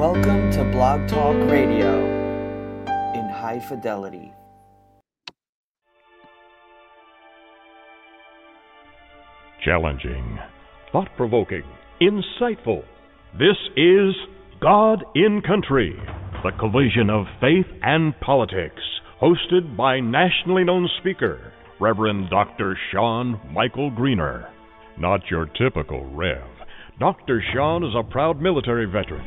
Welcome to Blog Talk Radio in high fidelity. Challenging, thought provoking, insightful. This is God in Country, the collision of faith and politics, hosted by nationally known speaker, Reverend Dr. Sean Michael Greener. Not your typical Rev. Dr. Sean is a proud military veteran,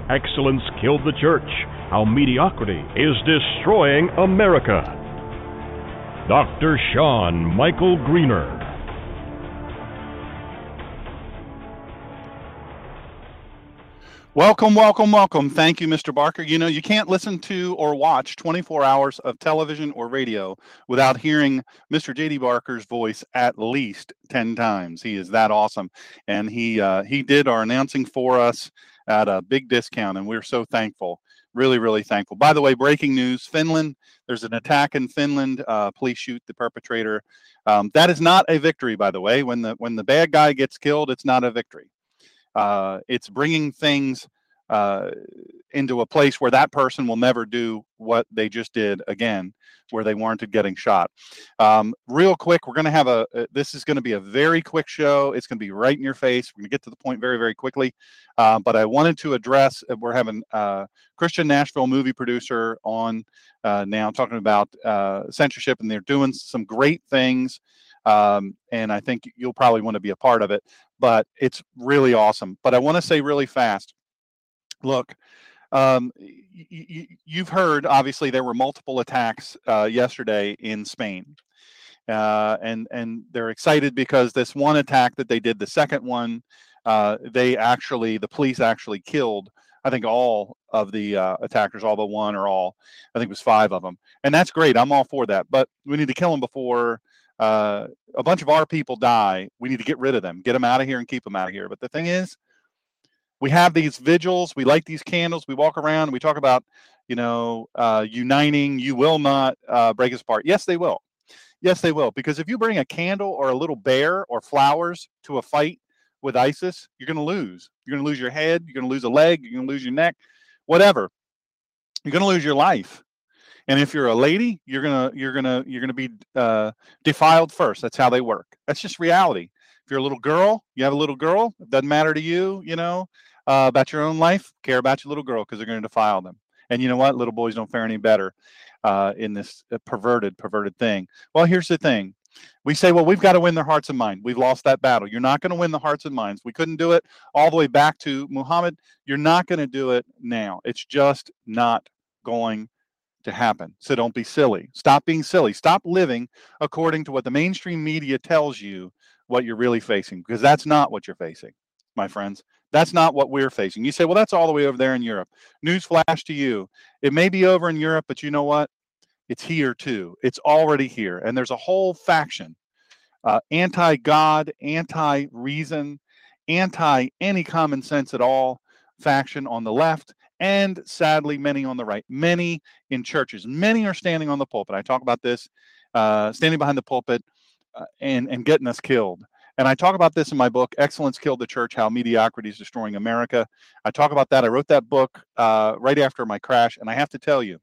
Excellence Killed the Church How Mediocrity is Destroying America. Dr. Sean Michael Greener. Welcome, welcome, welcome. Thank you, Mr. Barker. You know, you can't listen to or watch 24 hours of television or radio without hearing Mr. JD Barker's voice at least 10 times. He is that awesome. And he uh, he did our announcing for us at a big discount, and we're so thankful. Really, really thankful. By the way, breaking news Finland, there's an attack in Finland. Uh, police shoot the perpetrator. Um, that is not a victory, by the way. When the when the bad guy gets killed, it's not a victory. Uh, it's bringing things uh, into a place where that person will never do what they just did again, where they warranted getting shot. Um, real quick, we're going to have a, uh, this is going to be a very quick show. It's going to be right in your face. We're going to get to the point very, very quickly. Uh, but I wanted to address, uh, we're having uh, Christian Nashville movie producer on uh, now talking about censorship, and they're doing some great things. Um, and I think you'll probably want to be a part of it, but it's really awesome. But I want to say really fast look, um, y- y- you've heard obviously there were multiple attacks uh, yesterday in Spain. Uh, and and they're excited because this one attack that they did, the second one, uh, they actually the police actually killed I think all of the uh, attackers, all but one or all. I think it was five of them, and that's great. I'm all for that. But we need to kill them before uh, a bunch of our people die. We need to get rid of them, get them out of here, and keep them out of here. But the thing is, we have these vigils. We light these candles. We walk around. We talk about, you know, uh, uniting. You will not uh, break us apart. Yes, they will. Yes, they will. Because if you bring a candle or a little bear or flowers to a fight with ISIS, you're going to lose. You're going to lose your head. You're going to lose a leg. You're going to lose your neck. Whatever. You're going to lose your life. And if you're a lady, you're gonna you're gonna you're gonna be uh, defiled first. That's how they work. That's just reality. If you're a little girl, you have a little girl. It doesn't matter to you. You know uh, about your own life. Care about your little girl because they're going to defile them. And you know what? Little boys don't fare any better uh, in this uh, perverted, perverted thing. Well, here's the thing. We say, well, we've got to win their hearts and minds. We've lost that battle. You're not going to win the hearts and minds. We couldn't do it all the way back to Muhammad. You're not going to do it now. It's just not going to happen. So don't be silly. Stop being silly. Stop living according to what the mainstream media tells you what you're really facing, because that's not what you're facing, my friends. That's not what we're facing. You say, well, that's all the way over there in Europe. Newsflash to you. It may be over in Europe, but you know what? It's here too. It's already here. And there's a whole faction uh, anti God, anti reason, anti any common sense at all faction on the left. And sadly, many on the right, many in churches. Many are standing on the pulpit. I talk about this, uh, standing behind the pulpit uh, and, and getting us killed. And I talk about this in my book, Excellence Killed the Church How Mediocrity is Destroying America. I talk about that. I wrote that book uh, right after my crash. And I have to tell you,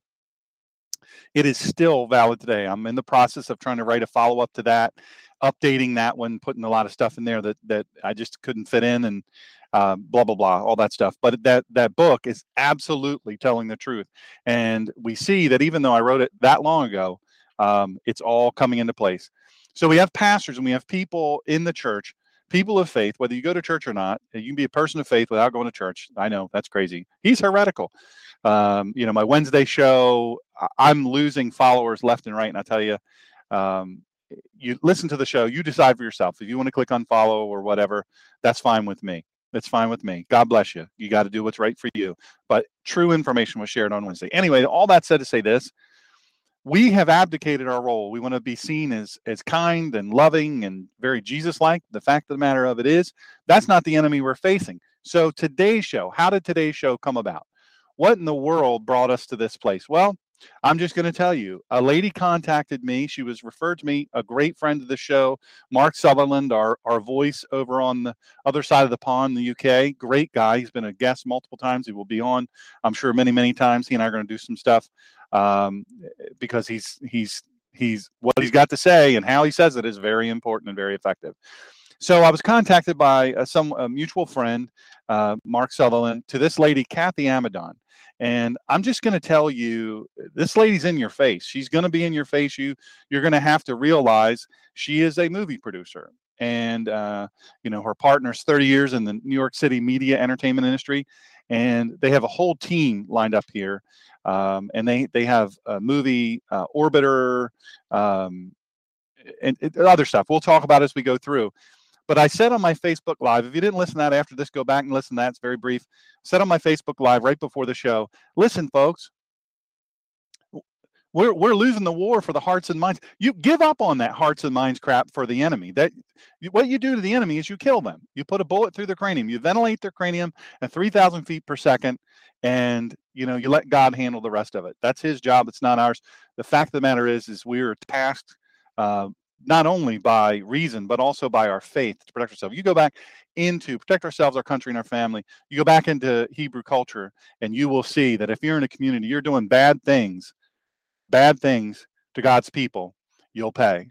it is still valid today. I'm in the process of trying to write a follow up to that, updating that one, putting a lot of stuff in there that, that I just couldn't fit in and uh, blah, blah, blah, all that stuff. But that, that book is absolutely telling the truth. And we see that even though I wrote it that long ago, um, it's all coming into place. So we have pastors and we have people in the church, people of faith, whether you go to church or not. You can be a person of faith without going to church. I know that's crazy. He's heretical. Um, you know, my Wednesday show, I'm losing followers left and right. And I tell you, um, you listen to the show, you decide for yourself. If you want to click unfollow or whatever, that's fine with me. It's fine with me. God bless you. You got to do what's right for you. But true information was shared on Wednesday. Anyway, all that said to say this we have abdicated our role. We want to be seen as as kind and loving and very Jesus-like. The fact of the matter of it is, that's not the enemy we're facing. So today's show, how did today's show come about? What in the world brought us to this place? Well, I'm just going to tell you. A lady contacted me. She was referred to me, a great friend of the show, Mark Sutherland, our, our voice over on the other side of the pond in the UK. Great guy. He's been a guest multiple times. He will be on, I'm sure, many, many times. He and I are going to do some stuff um, because he's, he's, he's, what he's got to say and how he says it is very important and very effective. So I was contacted by uh, some a mutual friend, uh, Mark Sutherland, to this lady, Kathy Amidon. And I'm just going to tell you, this lady's in your face. She's going to be in your face. You you're going to have to realize she is a movie producer, and uh, you know her partner's 30 years in the New York City media entertainment industry, and they have a whole team lined up here, um, and they they have a movie uh, Orbiter. Um, and, and other stuff. We'll talk about as we go through. But I said on my Facebook Live, if you didn't listen to that after this, go back and listen to that. It's very brief. said on my Facebook Live right before the show, listen, folks, we're, we're losing the war for the hearts and minds. You give up on that hearts and minds crap for the enemy. That what you do to the enemy is you kill them. You put a bullet through their cranium. You ventilate their cranium at 3,000 feet per second, and you know you let God handle the rest of it. That's His job. It's not ours. The fact of the matter is, is we are tasked uh, not only by reason but also by our faith to protect ourselves. You go back into protect ourselves, our country, and our family. You go back into Hebrew culture, and you will see that if you're in a community, you're doing bad things, bad things to God's people, you'll pay.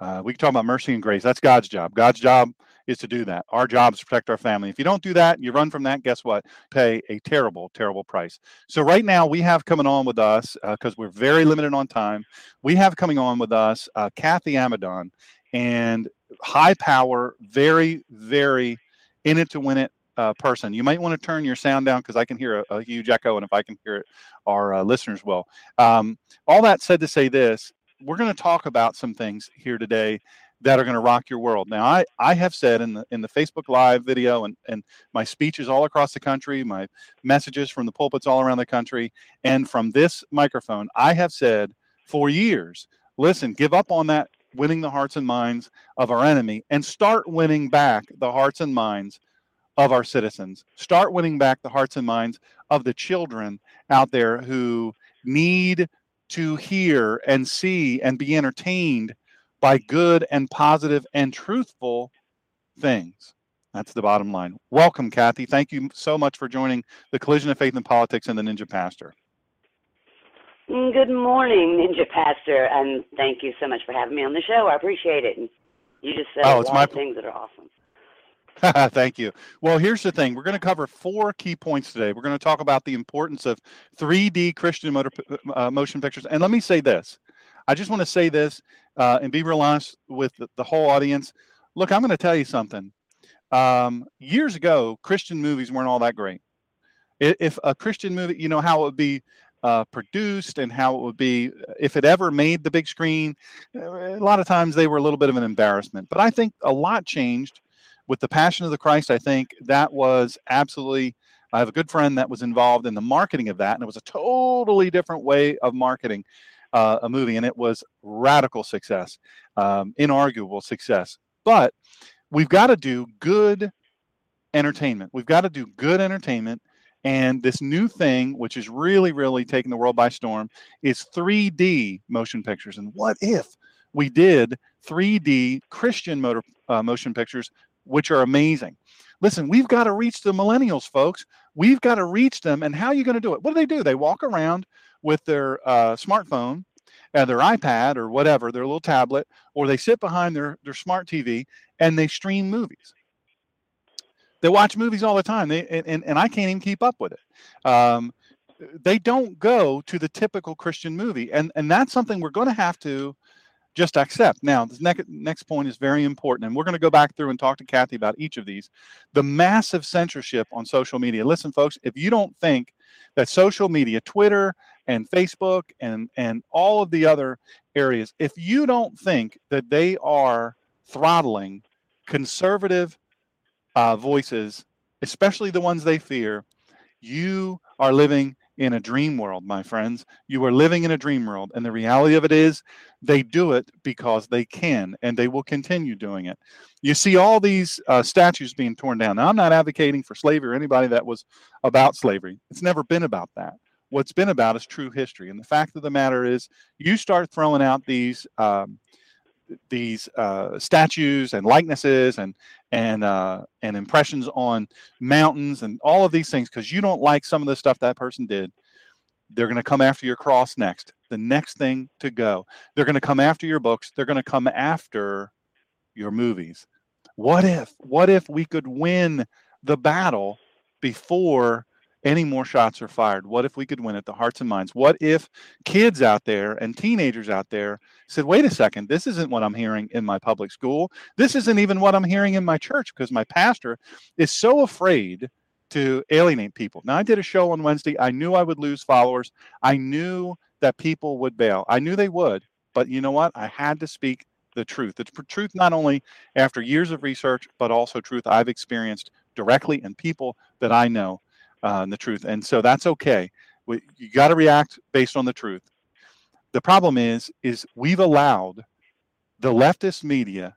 Uh, we can talk about mercy and grace. That's God's job. God's job is to do that. Our job is to protect our family. If you don't do that, you run from that, guess what? Pay a terrible, terrible price. So, right now, we have coming on with us, because uh, we're very limited on time, we have coming on with us uh, Kathy Amidon, and high power, very, very in it to win it uh, person. You might want to turn your sound down because I can hear a, a, huge echo, and if I can hear it, our uh, listeners will. Um, all that said to say this, we're going to talk about some things here today that are going to rock your world. Now, I, I have said in the in the Facebook Live video and, and my speeches all across the country, my messages from the pulpits all around the country, and from this microphone, I have said for years, listen, give up on that winning the hearts and minds of our enemy and start winning back the hearts and minds of our citizens. Start winning back the hearts and minds of the children out there who need to hear and see and be entertained by good and positive and truthful things. That's the bottom line. Welcome, Kathy. Thank you so much for joining the Collision of Faith and Politics and the Ninja Pastor. Mm, good morning, Ninja Pastor, and thank you so much for having me on the show. I appreciate it. And you just said oh, a lot my... of things that are awesome. Thank you. Well, here's the thing. We're going to cover four key points today. We're going to talk about the importance of 3D Christian motor, uh, motion pictures. And let me say this. I just want to say this uh, and be real honest with the, the whole audience. Look, I'm going to tell you something. Um, years ago, Christian movies weren't all that great. If a Christian movie, you know how it would be uh, produced and how it would be if it ever made the big screen. A lot of times they were a little bit of an embarrassment, but I think a lot changed with the Passion of the Christ. I think that was absolutely. I have a good friend that was involved in the marketing of that, and it was a totally different way of marketing uh, a movie, and it was radical success, um, inarguable success. But we've got to do good entertainment. We've got to do good entertainment. And this new thing, which is really, really taking the world by storm, is 3D motion pictures. And what if we did 3D Christian motor uh, motion pictures, which are amazing? Listen, we've got to reach the millennials, folks. We've got to reach them. And how are you going to do it? What do they do? They walk around with their uh, smartphone and their iPad or whatever, their little tablet, or they sit behind their, their smart TV and they stream movies. They watch movies all the time. They and, and I can't even keep up with it. Um, they don't go to the typical Christian movie, and and that's something we're going to have to just accept. Now, the next next point is very important, and we're going to go back through and talk to Kathy about each of these. The massive censorship on social media. Listen, folks, if you don't think that social media, Twitter and Facebook and and all of the other areas, if you don't think that they are throttling conservative uh, voices especially the ones they fear, you are living in a dream world, my friends. You are living in a dream world. And the reality of it is, they do it because they can, and they will continue doing it. You see all these uh, statues being torn down. Now, I'm not advocating for slavery or anybody that was about slavery. It's never been about that. What's been about is true history. And the fact of the matter is, you start throwing out these. Um, these uh, statues and likenesses and and uh, and impressions on mountains and all of these things because you don't like some of the stuff that person did. They're going to come after your cross next. The next thing to go. They're going to come after your books. They're going to come after your movies. What if? What if we could win the battle before any more shots are fired? What if we could win at the hearts and minds? What if kids out there and teenagers out there said, wait a second, this isn't what I'm hearing in my public school. This isn't even what I'm hearing in my church because my pastor is so afraid to alienate people. Now, I did a show on Wednesday. I knew I would lose followers. I knew that people would bail. I knew they would. But you know what? I had to speak the truth. It's truth not only after years of research, but also truth I've experienced directly and people that I know uh, the truth. And so that's okay. We, you got to react based on the truth. The problem is, is we've allowed the leftist media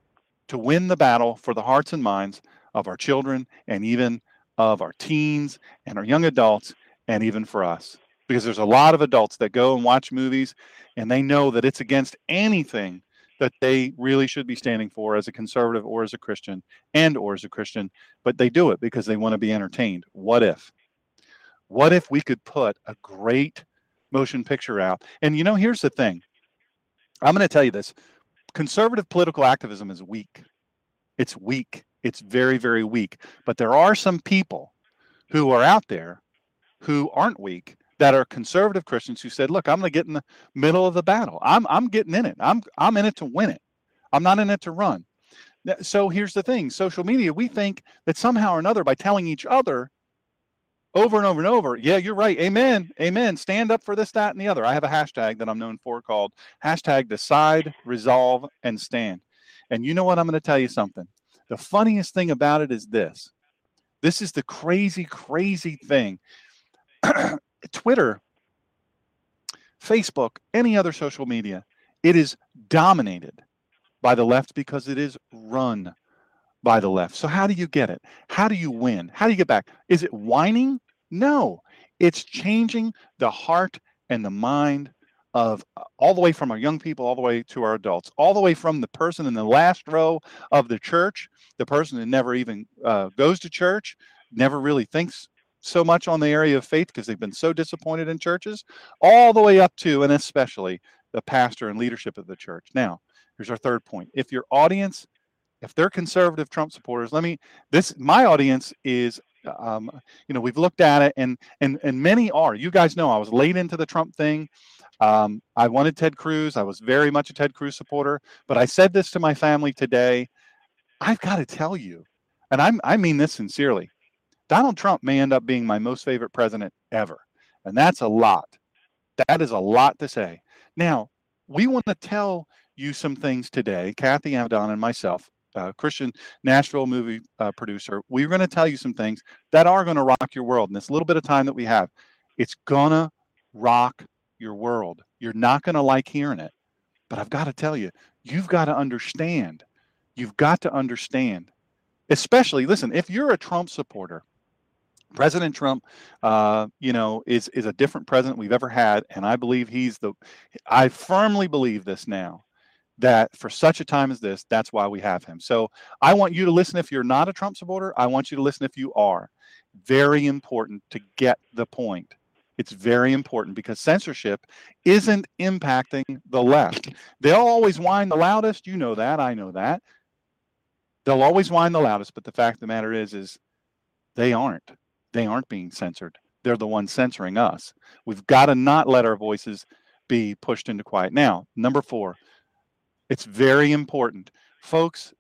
to win the battle for the hearts and minds of our children and even of our teens and our young adults and even for us because there's a lot of adults that go and watch movies and they know that it's against anything that they really should be standing for as a conservative or as a christian and or as a christian but they do it because they want to be entertained what if what if we could put a great motion picture out? And you know, here's the thing I'm going to tell you this conservative political activism is weak. It's weak. It's very, very weak. But there are some people who are out there who aren't weak that are conservative Christians who said, "Look, I'm going to get in the middle of the battle. I'm I'm getting in it. I'm I'm in it to win it. I'm not in it to run." So here's the thing: social media. We think that somehow or another, by telling each other over and over and over. Yeah, you're right. Amen. Amen. Stand up for this, that, and the other. I have a hashtag that I'm known for called hashtag decide, resolve, and stand. And you know what? I'm going to tell you something. The funniest thing about it is this this is the crazy, crazy thing. Twitter, Facebook, any other social media, it is dominated by the left because it is run by the left. So how do you get it? How do you win? How do you get back? Is it whining? No, it's changing the heart and the mind of uh, all the way from our young people all the way to our adults, all the way from the person in the last row of the church, the person that never even uh, goes to church, never really thinks so much on the area of faith because they've been so disappointed in churches, all the way up to and especially the pastor and leadership of the church. Now, here's our third point. If your audience, if they're conservative Trump supporters, let me this my audience is um, you know, we've looked at it, and and and many are. You guys know I was late into the Trump thing. Um, I wanted Ted Cruz. I was very much a Ted Cruz supporter. But I said this to my family today. I've got to tell you, and I'm I mean this sincerely. Donald Trump may end up being my most favorite president ever, and that's a lot. That is a lot to say. Now, we want to tell you some things today, Kathy Amidon and myself, uh, Christian Nashville movie uh, producer, we're going to tell you some things that are going to rock your world. In this little bit of time that we have, it's going to rock your world. You're not going to like hearing it. But I've got to tell you, you've got to understand. You've got to understand. Especially, listen, if you're a Trump supporter, President Trump, uh, you know, is is a different president we've ever had, and I believe he's the. I firmly believe this now that for such a time as this, that's why we have him. So I want you to listen if you're not a Trump supporter. I want you to listen if you are. Very important to get the point. It's very important because censorship isn't impacting the left. They'll always whine the loudest. You know that. I know that. They'll always whine the loudest. But the fact of the matter is, is they aren't. They aren't being censored. They're the ones censoring us. We've got to not let our voices be pushed into quiet. Now, number four, it's very important. Folks,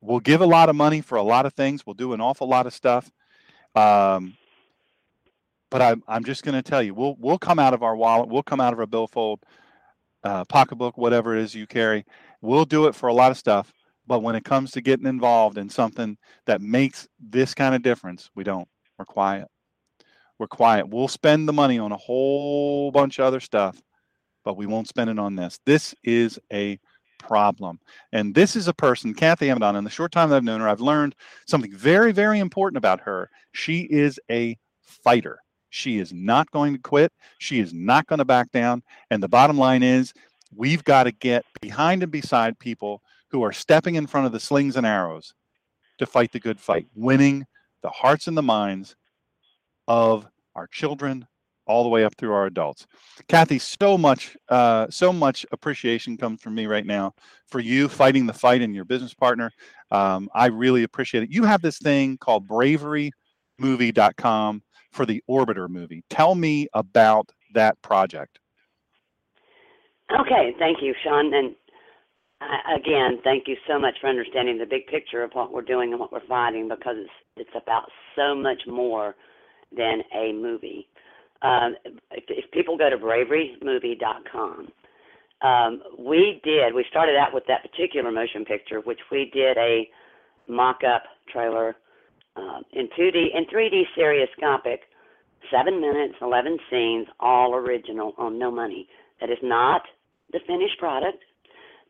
we'll give a lot of money for a lot of things. We'll do an awful lot of stuff. Um, but I'm, I'm just going to tell you, we'll, we'll come out of our wallet. We'll come out of our billfold, uh, pocketbook, whatever it is you carry. We'll do it for a lot of stuff. But when it comes to getting involved in something that makes this kind of difference, we don't. We're quiet. We're quiet. We'll spend the money on a whole bunch of other stuff, but we won't spend it on this. This is a problem. And this is a person, Kathy Amidon, in the short time that I've known her, I've learned something very, very important about her. She is a fighter. She is not going to quit. She is not going to back down. And the bottom line is, we've got to get behind and beside people who are stepping in front of the slings and arrows to fight the good fight, winning the hearts and the minds of our children, all the way up through our adults. Kathy, so much, uh, so much appreciation comes from me right now for you fighting the fight and your business partner. Um, I really appreciate it. You have this thing called braverymovie.com for the Orbiter movie. Tell me about that project. Okay, thank you, Sean. And uh, again, thank you so much for understanding the big picture of what we're doing and what we're fighting because it's it's about so much more than a movie. Um, if, if people go to braverymovie.com, um, we did, we started out with that particular motion picture, which we did a mock up trailer uh, in 2D, in 3D stereoscopic, seven minutes, 11 scenes, all original on no money. That is not the finished product,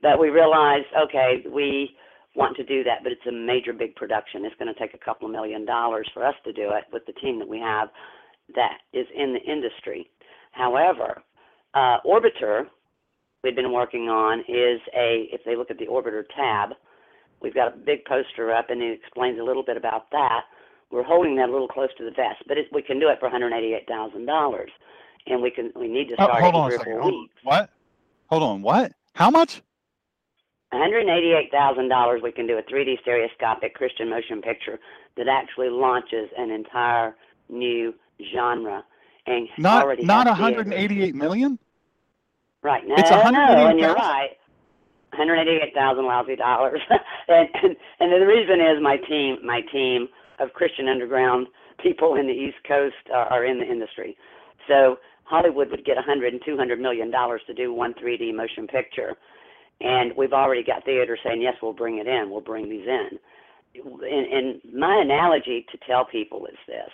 but we realized, okay, we want to do that, but it's a major big production. It's going to take a couple of million dollars for us to do it with the team that we have that is in the industry. However, uh, Orbiter, we've been working on, is a, if they look at the Orbiter tab, we've got a big poster up and it explains a little bit about that. We're holding that a little close to the vest, but it, we can do it for $188,000. And we can we need to start oh, hold on a second. Hold, what? Hold on. What? How much? $188,000 we can do a 3D stereoscopic Christian motion picture that actually launches an entire new genre and not already not 188 million. Right. No, it's no, and you're right. 188,000 lousy dollars. and, and and the reason is my team my team of Christian underground people in the East Coast are, are in the industry. So Hollywood would get 100 and 200 million dollars to do one 3D motion picture. And we've already got theaters saying, yes, we'll bring it in. We'll bring these in. And, and my analogy to tell people is this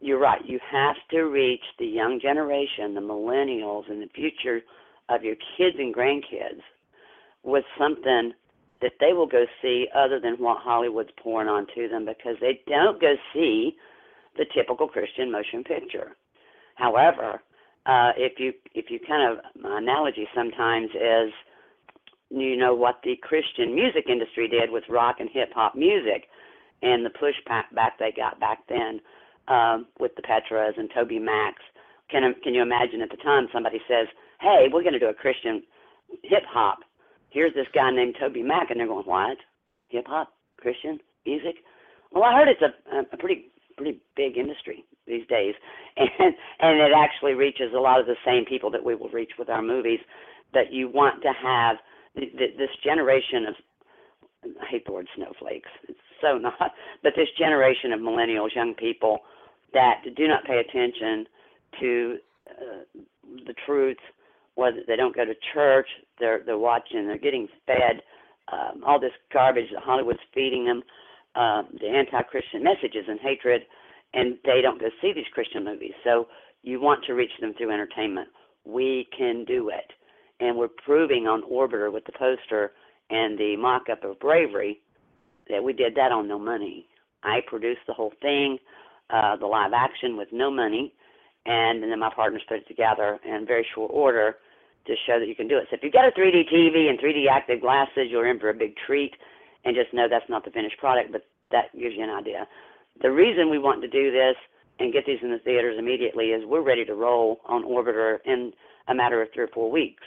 you're right. You have to reach the young generation, the millennials, and the future of your kids and grandkids with something that they will go see other than what Hollywood's pouring onto them because they don't go see the typical Christian motion picture. However, uh, if you if you kind of my analogy sometimes is you know what the Christian music industry did with rock and hip hop music and the pushback back they got back then um, with the Petras and TobyMacs. Can can you imagine at the time somebody says, "Hey, we're going to do a Christian hip hop. Here's this guy named TobyMac," and they're going, "What? Hip hop? Christian music?" Well, I heard it's a, a pretty pretty big industry these days, and and it actually reaches a lot of the same people that we will reach with our movies. That you want to have th- th- this generation of I hate the word snowflakes. It's so not, but this generation of millennials, young people that do not pay attention to uh, the truth, whether they don't go to church, they're they're watching, they're getting fed um, all this garbage that Hollywood's feeding them, uh, the anti-Christian messages and hatred, and they don't go see these Christian movies. So you want to reach them through entertainment. We can do it, and we're proving on Orbiter with the poster and the mock-up of Bravery that we did that on no money. I produced the whole thing uh, the live action with no money, and, and then my partners put it together in very short order to show that you can do it. So if you've got a 3D TV and 3D active glasses, you're in for a big treat, and just know that's not the finished product, but that gives you an idea. The reason we want to do this and get these in the theaters immediately is we're ready to roll on Orbiter in a matter of three or four weeks,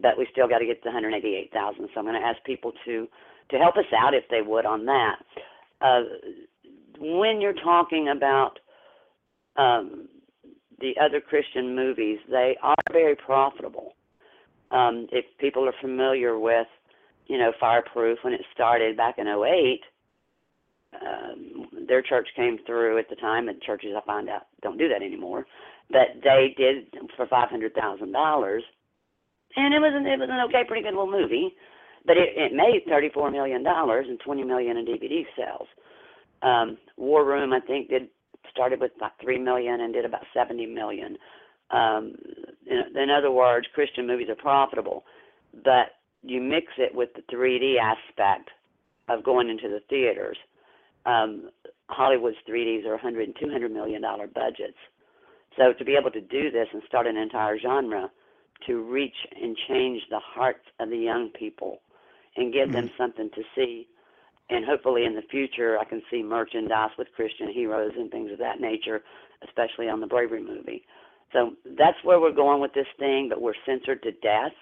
but we still got to get to 188,000. So I'm going to ask people to to help us out if they would on that. Uh, when you're talking about um, the other Christian movies, they are very profitable. Um, if people are familiar with, you know, Fireproof when it started back in 08, um, their church came through at the time, and churches I find out don't do that anymore. But they did for five hundred thousand dollars, and it was an, it was an okay, pretty good little movie. but it, it made thirty-four million dollars and twenty million in DVD sales. Um, War Room, I think, did started with about three million and did about seventy million. Um, in, in other words, Christian movies are profitable, but you mix it with the 3D aspect of going into the theaters. Um, Hollywood's 3Ds are 100 and 200 million dollar budgets. So to be able to do this and start an entire genre to reach and change the hearts of the young people and give them something to see and hopefully in the future I can see merchandise with Christian heroes and things of that nature, especially on the Bravery movie. So that's where we're going with this thing, but we're censored to death,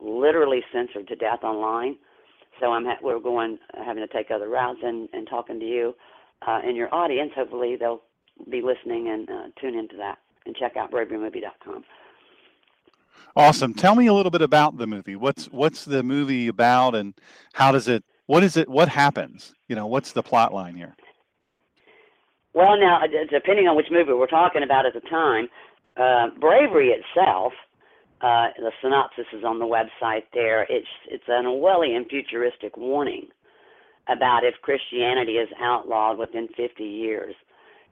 literally censored to death online. So I'm ha- we're going having to take other routes and, and talking to you uh, and your audience. Hopefully they'll be listening and uh, tune into that and check out braverymovie.com. Awesome. Tell me a little bit about the movie. What's what's the movie about, and how does it? What is it? What happens? You know, what's the plot line here? Well, now depending on which movie we're talking about at the time, uh, Bravery itself, uh, the synopsis is on the website there. It's it's an Orwellian futuristic warning about if Christianity is outlawed within 50 years,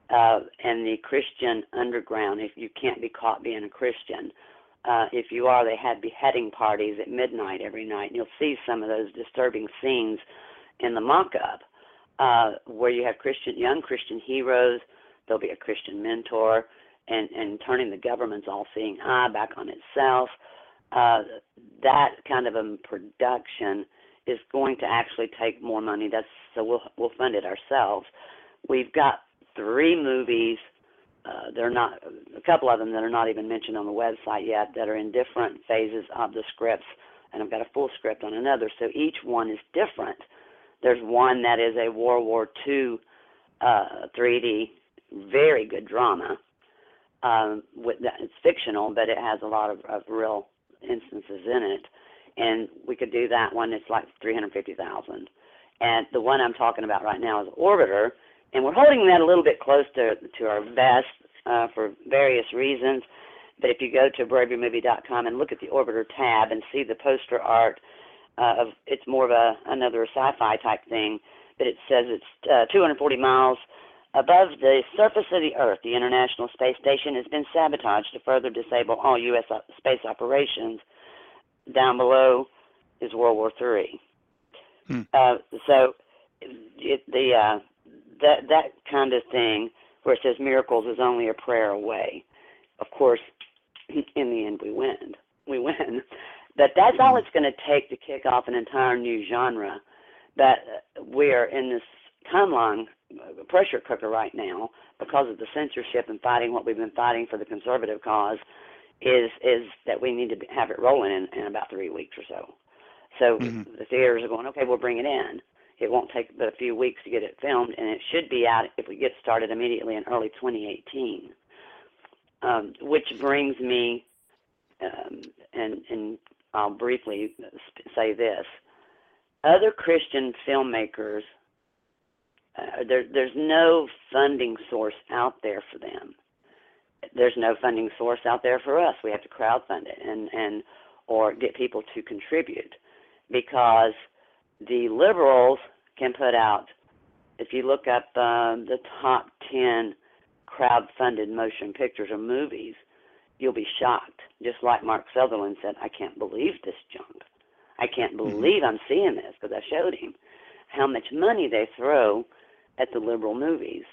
uh, and the Christian underground, if you can't be caught being a Christian, uh, if you are, they had beheading parties at midnight every night. And you'll see some of those disturbing scenes in the mock-up uh, where you have Christian young Christian heroes. There'll be a Christian mentor, and and turning the government's all-seeing eye back on itself. Uh, that kind of a production is going to actually take more money. That's so we'll we'll fund it ourselves. We've got three movies uh, they're not a couple of them that are not even mentioned on the website yet that are in different phases of the scripts, and I've got a full script on another. So each one is different. There's one that is a World War II uh, 3D, very good drama. Um, with that, it's fictional, but it has a lot of, of real instances in it, and we could do that one. It's like 350,000. And the one I'm talking about right now is Orbiter, and we're holding that a little bit close to to our vest uh, for various reasons. But if you go to braverymovie.com and look at the Orbiter tab and see the poster art uh, of it's more of a another sci-fi type thing, but it says it's uh, 240 miles above the surface of the Earth. The International Space Station has been sabotaged to further disable all U.S. space operations. Down below is World War III. Hmm. Uh, so it, the uh, that that kind of thing where it says miracles is only a prayer away. Of course, in the end, we win. We win. But that's all it's going to take to kick off an entire new genre. that we're in this timeline pressure cooker right now because of the censorship and fighting what we've been fighting for the conservative cause is is that we need to have it rolling in, in about three weeks or so. So mm-hmm. the theaters are going, okay, we'll bring it in. It won't take but a few weeks to get it filmed, and it should be out if we get started immediately in early 2018. Um, which brings me, um, and, and I'll briefly say this: other Christian filmmakers, uh, there, there's no funding source out there for them. There's no funding source out there for us. We have to crowdfund it and and or get people to contribute because the liberals can put out, if you look up um, the top 10 crowd-funded motion pictures or movies, you'll be shocked. Just like Mark Sutherland said, I can't believe this junk. I can't mm-hmm. believe I'm seeing this because I showed him how much money they throw at the liberal movies.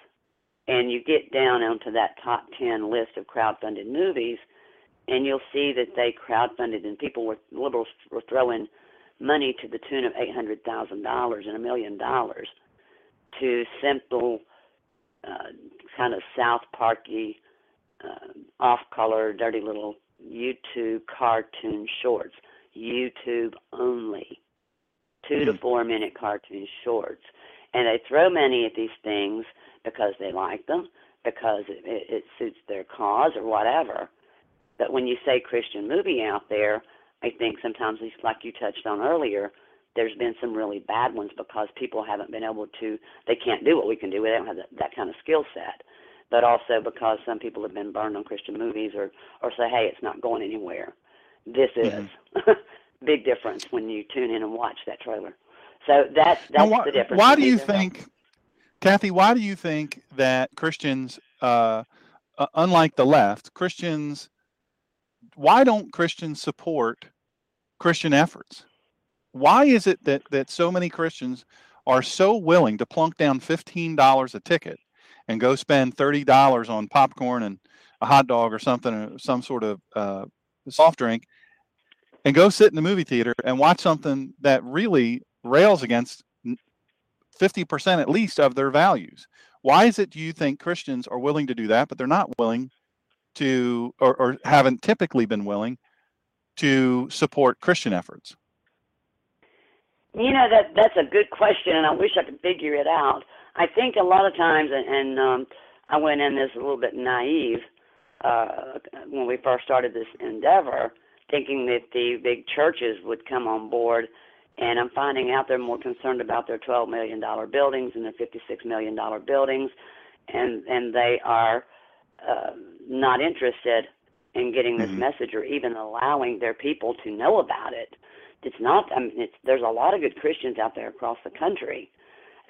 And you get down onto that top 10 list of crowd-funded movies, and you'll see that they crowd-funded, and people were liberals were throwing money to the tune of eight hundred thousand dollars and a million dollars to simple, uh, kind of South Parky, uh, off-color, dirty little YouTube cartoon shorts. YouTube only, 2 mm-hmm. to hmm. four minute cartoon shorts, and they throw money at these things because they like them, because it, it, it suits their cause or whatever. But when you say Christian movie out there, I think sometimes, like you touched on earlier, there's been some really bad ones because people haven't been able to, they can't do what we can do. They don't have that, that kind of skill set. But also because some people have been burned on Christian movies or, or say, hey, it's not going anywhere. This is. Mm-hmm. big difference when you tune in and watch that trailer. So that that's why, the difference. Why do you think, Kathy? Why do you think that Christians, uh, uh, unlike the left, Christians, why don't Christians support Christian efforts? Why is it that that so many Christians are so willing to plunk down fifteen dollars a ticket and go spend thirty dollars on popcorn and a hot dog or something, or some sort of uh, soft drink, and go sit in the movie theater and watch something that really rails against 50% at least of their values. Why is it do you think Christians are willing to do that, but they're not willing to, or, or haven't typically been willing to support Christian efforts? You know that that's a good question, and I wish I could figure it out. I think a lot of times, and, and um, I went in this a little bit naive uh, when we first started this endeavor, thinking that the big churches would come on board and I'm finding out they're more concerned about their 12 million dollar buildings and their 56 million dollar buildings, and and they are uh, not interested in getting this mm-hmm. message or even allowing their people to know about it. It's not. I mean, it's there's a lot of good Christians out there across the country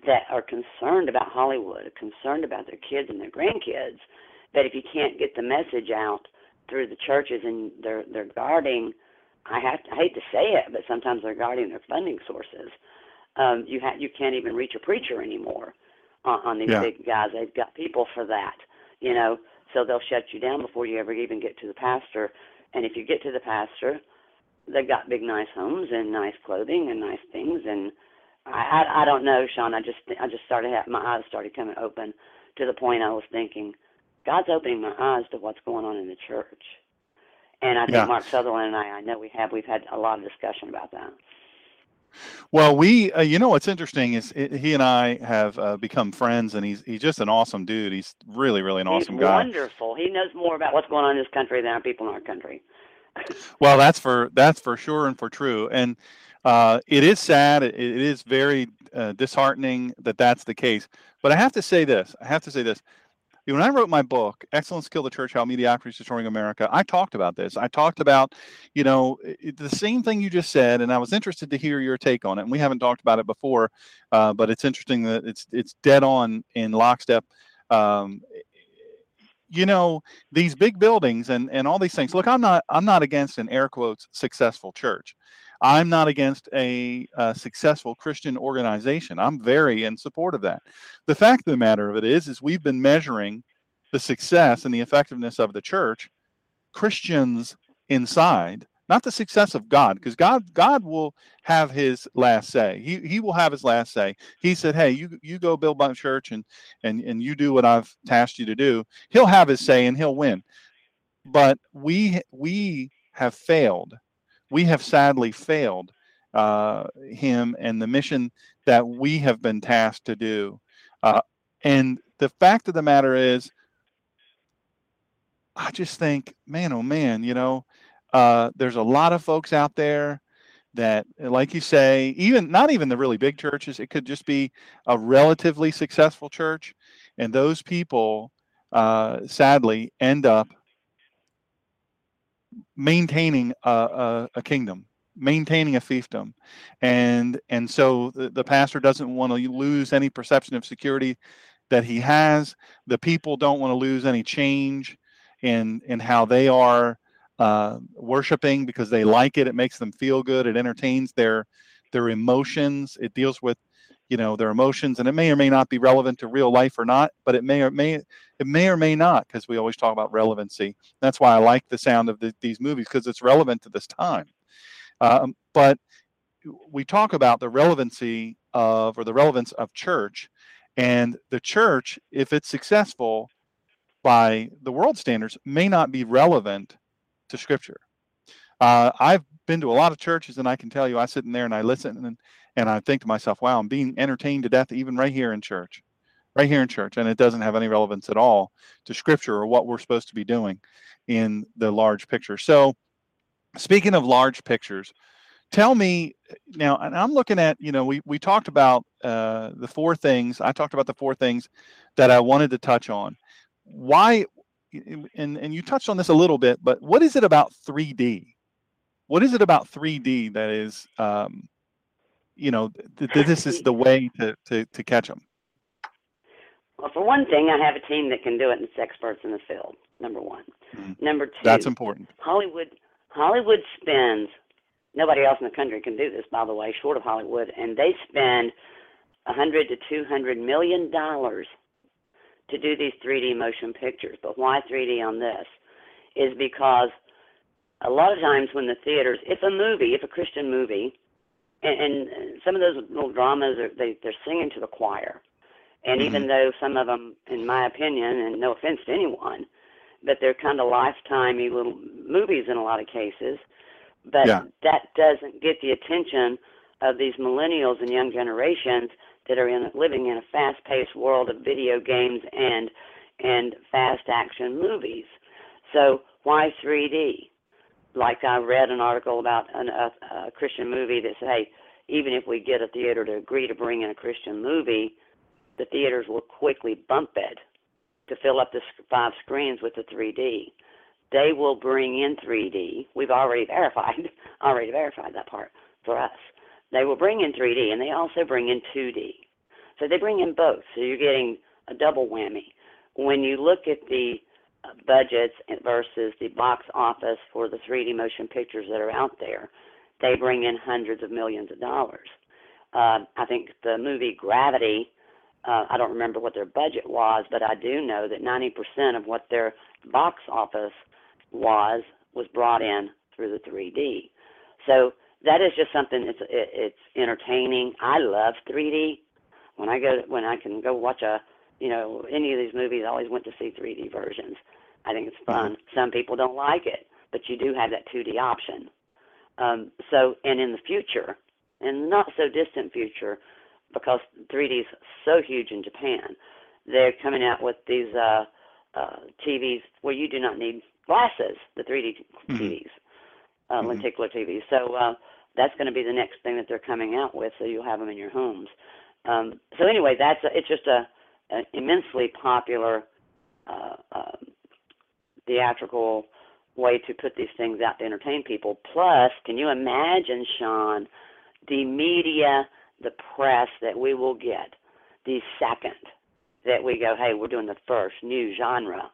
that are concerned about Hollywood, concerned about their kids and their grandkids. But if you can't get the message out through the churches and they're they're guarding I have to, I hate to say it, but sometimes they're guarding their funding sources. Um, you ha- you can't even reach a preacher anymore on, on these yeah. big guys. They've got people for that, you know. So they'll shut you down before you ever even get to the pastor. And if you get to the pastor, they've got big nice homes and nice clothing and nice things. And I I, I don't know, Sean. I just I just started having my eyes started coming open to the point I was thinking, God's opening my eyes to what's going on in the church. And I think yeah. Mark Sutherland and I, I know we have, we've had a lot of discussion about that. Well, we, uh, you know, what's interesting is it, he and I have uh, become friends, and he's he's just an awesome dude. He's really, really an he's awesome guy. Wonderful. He knows more about what's going on in this country than our people in our country. well, that's for that's for sure and for true. And uh, it is sad. It, it is very uh, disheartening that that's the case. But I have to say this. I have to say this when I wrote my book, Excellence Kill the Church, How Mediocrity is Destroying America, I talked about this. I talked about, you know, the same thing you just said, and I was interested to hear your take on it. And we haven't talked about it before, uh, but it's interesting that it's it's dead on in lockstep. Um, you know, these big buildings and and all these things. Look, I'm not I'm not against an air quotes successful church. I'm not against a, a, successful Christian organization. I'm very in support of that. The fact of the matter of it is, is we've been measuring the success and the effectiveness of the church, Christians inside, not the success of God, because God God will have His last say. He He will have His last say. He said, "Hey, you you go build my church and and and you do what I've tasked you to do." He'll have His say and He'll win. But we we have failed we have sadly failed uh, him and the mission that we have been tasked to do. Uh, and the fact of the matter is, I just think, man, oh man, you know, uh, there's a lot of folks out there that, like you say, even not even the really big churches, it could just be a relatively successful church. And those people, uh, sadly, end up maintaining a, a, a, kingdom maintaining a fiefdom. And and so the, the pastor doesn't want to lose any perception of security that he has. The people don't want to lose any change in in how they are uh, worshiping because they like it. It makes them feel good. It entertains their their emotions. It deals with you know their emotions and it may or may not be relevant to real life or not but it may or may it may or may not because we always talk about relevancy. That's why i like the sound of the, these movies because it's relevant to this time. Um, but we talk about the relevancy of or the relevance of church and the church if it's successful by the world standards may not be relevant to scripture. Uh, i've been to a lot of churches and i can tell you i sit in there and i listen and and I think to myself, wow, I'm being entertained to death even right here in church, right here in church, and it doesn't have any relevance at all to Scripture or what we're supposed to be doing in the large picture. So, speaking of large pictures, tell me now, and I'm looking at, you know, we we talked about uh, the four things. I talked about the four things that I wanted to touch on. Why? And and you touched on this a little bit, but what is it about 3D? what is it about 3D that is, um, you know, th- th- this is the way to, to, to catch them? Well, for one thing, I have a team that can do it, and it's experts in the field. Number one. Mhm. Number two. That's important. Hollywood. Hollywood spends. Nobody else in the country can do this, by the way, short of Hollywood, and they spend a hundred to two hundred million dollars to do these 3D motion pictures. But why 3D on this? Is because a lot of times when the theaters, if a movie, if a Christian movie, and, and some of those little dramas are they they're singing to the choir, and Mm-hmm. even though some of them, in my opinion, and no offense to anyone, but they're kind of lifetime little movies in a lot of cases, but Yeah. that doesn't get the attention of these millennials and young generations that are in living in a fast-paced world of video games and and fast action movies. So why 3D? Like I read an article about an, a, a Christian movie that said, hey, even if we get a theater to agree to bring in a Christian movie, the theaters will quickly bump it to fill up the five screens with the 3D. They will bring in 3D. We've already verified, already verified that part for us. They will bring in 3D, and they also bring in 2D. So they bring in both. So you're getting a double whammy. When you look at the budgets versus the box office for the 3D motion pictures that are out there, they bring in hundreds of millions of dollars. Uh, I think the movie Gravity, uh, I don't remember what their budget was, but I do know that 90% of what their box office was was brought in through the 3D. So that is just something. It's it, it's entertaining. I love 3D. When I go when I can go watch a you know any of these movies, I always went to see 3D versions. I think it's fun. Some people don't like it, but you do have that 2D option. Um, so and in the future, and not so distant future, because 3D is so huge in Japan, they're coming out with these uh, uh, TVs where you do not need glasses, the 3D Mhm. TVs, uh, Mhm. lenticular TVs. So uh, that's going to be the next thing that they're coming out with, so you'll have them in your homes. Um, so anyway, that's a, it's just a an immensely popular uh, uh, theatrical way to put these things out to entertain people. Plus, can you imagine, Sean, the media, the press that we will get the second that we go, hey, we're doing the first new genre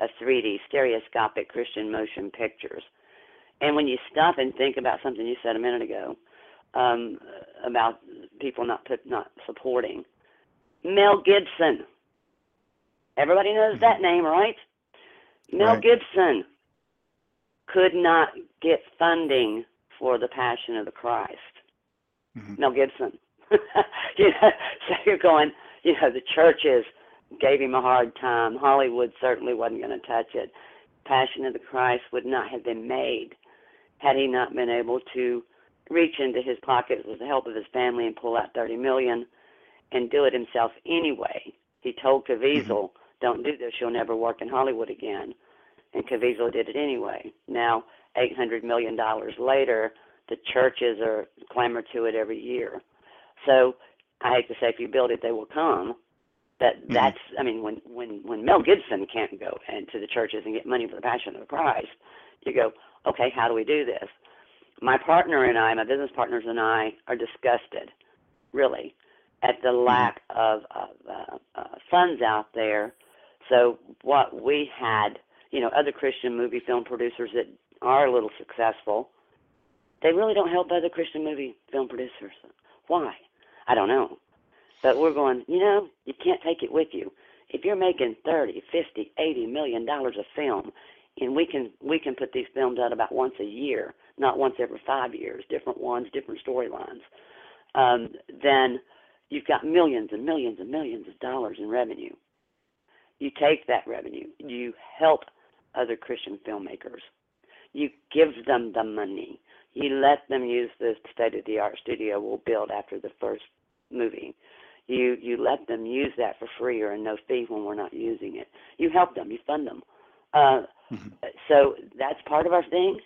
of 3D stereoscopic Christian motion pictures. And when you stop and think about something you said a minute ago um, about people not put, not supporting Mel Gibson. Everybody knows that name, right? Mel Right. Gibson could not get funding for the Passion of the Christ. Mhm. Mel Gibson. you know, so you're going, you know, the churches gave him a hard time. Hollywood certainly wasn't going to touch it. Passion of the Christ would not have been made had he not been able to reach into his pockets with the help of his family and pull out 30 million and do it himself anyway. He told Caviezel, "Don't do this. You'll never work in Hollywood again." And Caviezel did it anyway. Now, 800 million dollars later, the churches are clamor to it every year. So I hate to say, if you build it, they will come. But Mhm. that's, I mean, when when when Mel Gibson can't go and to the churches and get money for the Passion of the Christ, you go, okay, how do we do this? My partner and I, my business partners and I, are disgusted, really, at the lack of, of uh, uh, funds out there. So what we had, you know, other Christian movie film producers that are a little successful, they really don't help other Christian movie film producers. Why? I don't know. But we're going, you know, you can't take it with you. If you're making thirty, fifty, eighty million dollars a film, and we can we can put these films out about once a year, not once every five years, different ones, different storylines, um, then you've got millions and millions and millions of dollars in revenue. You take that revenue, you help other Christian filmmakers, you give them the money, you let them use the state of the art studio we'll build after the first movie. You you let them use that for free or a no fee when we're not using it. You help them, you fund them. Uh, Mhm. So that's part of our thing.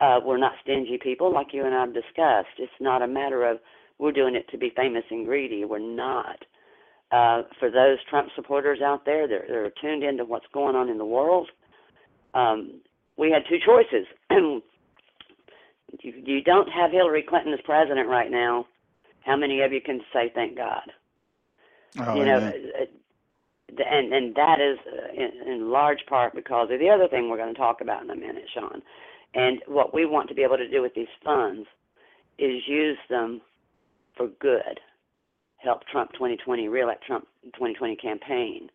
Uh, we're not stingy people, like you and I have discussed. It's not a matter of we're doing it to be famous and greedy. We're not. Uh, for those Trump supporters out there that are tuned into what's going on in the world, um, we had two choices. you, you don't have Hillary Clinton as president right now. How many of you can say thank God? Oh, you know, yeah. uh, and and that is uh, in, in large part because of the other thing we're going to talk about in a minute, Sean. And what we want to be able to do with these funds is use them for good. Help Trump 2020, reelect Trump 2020 campaign.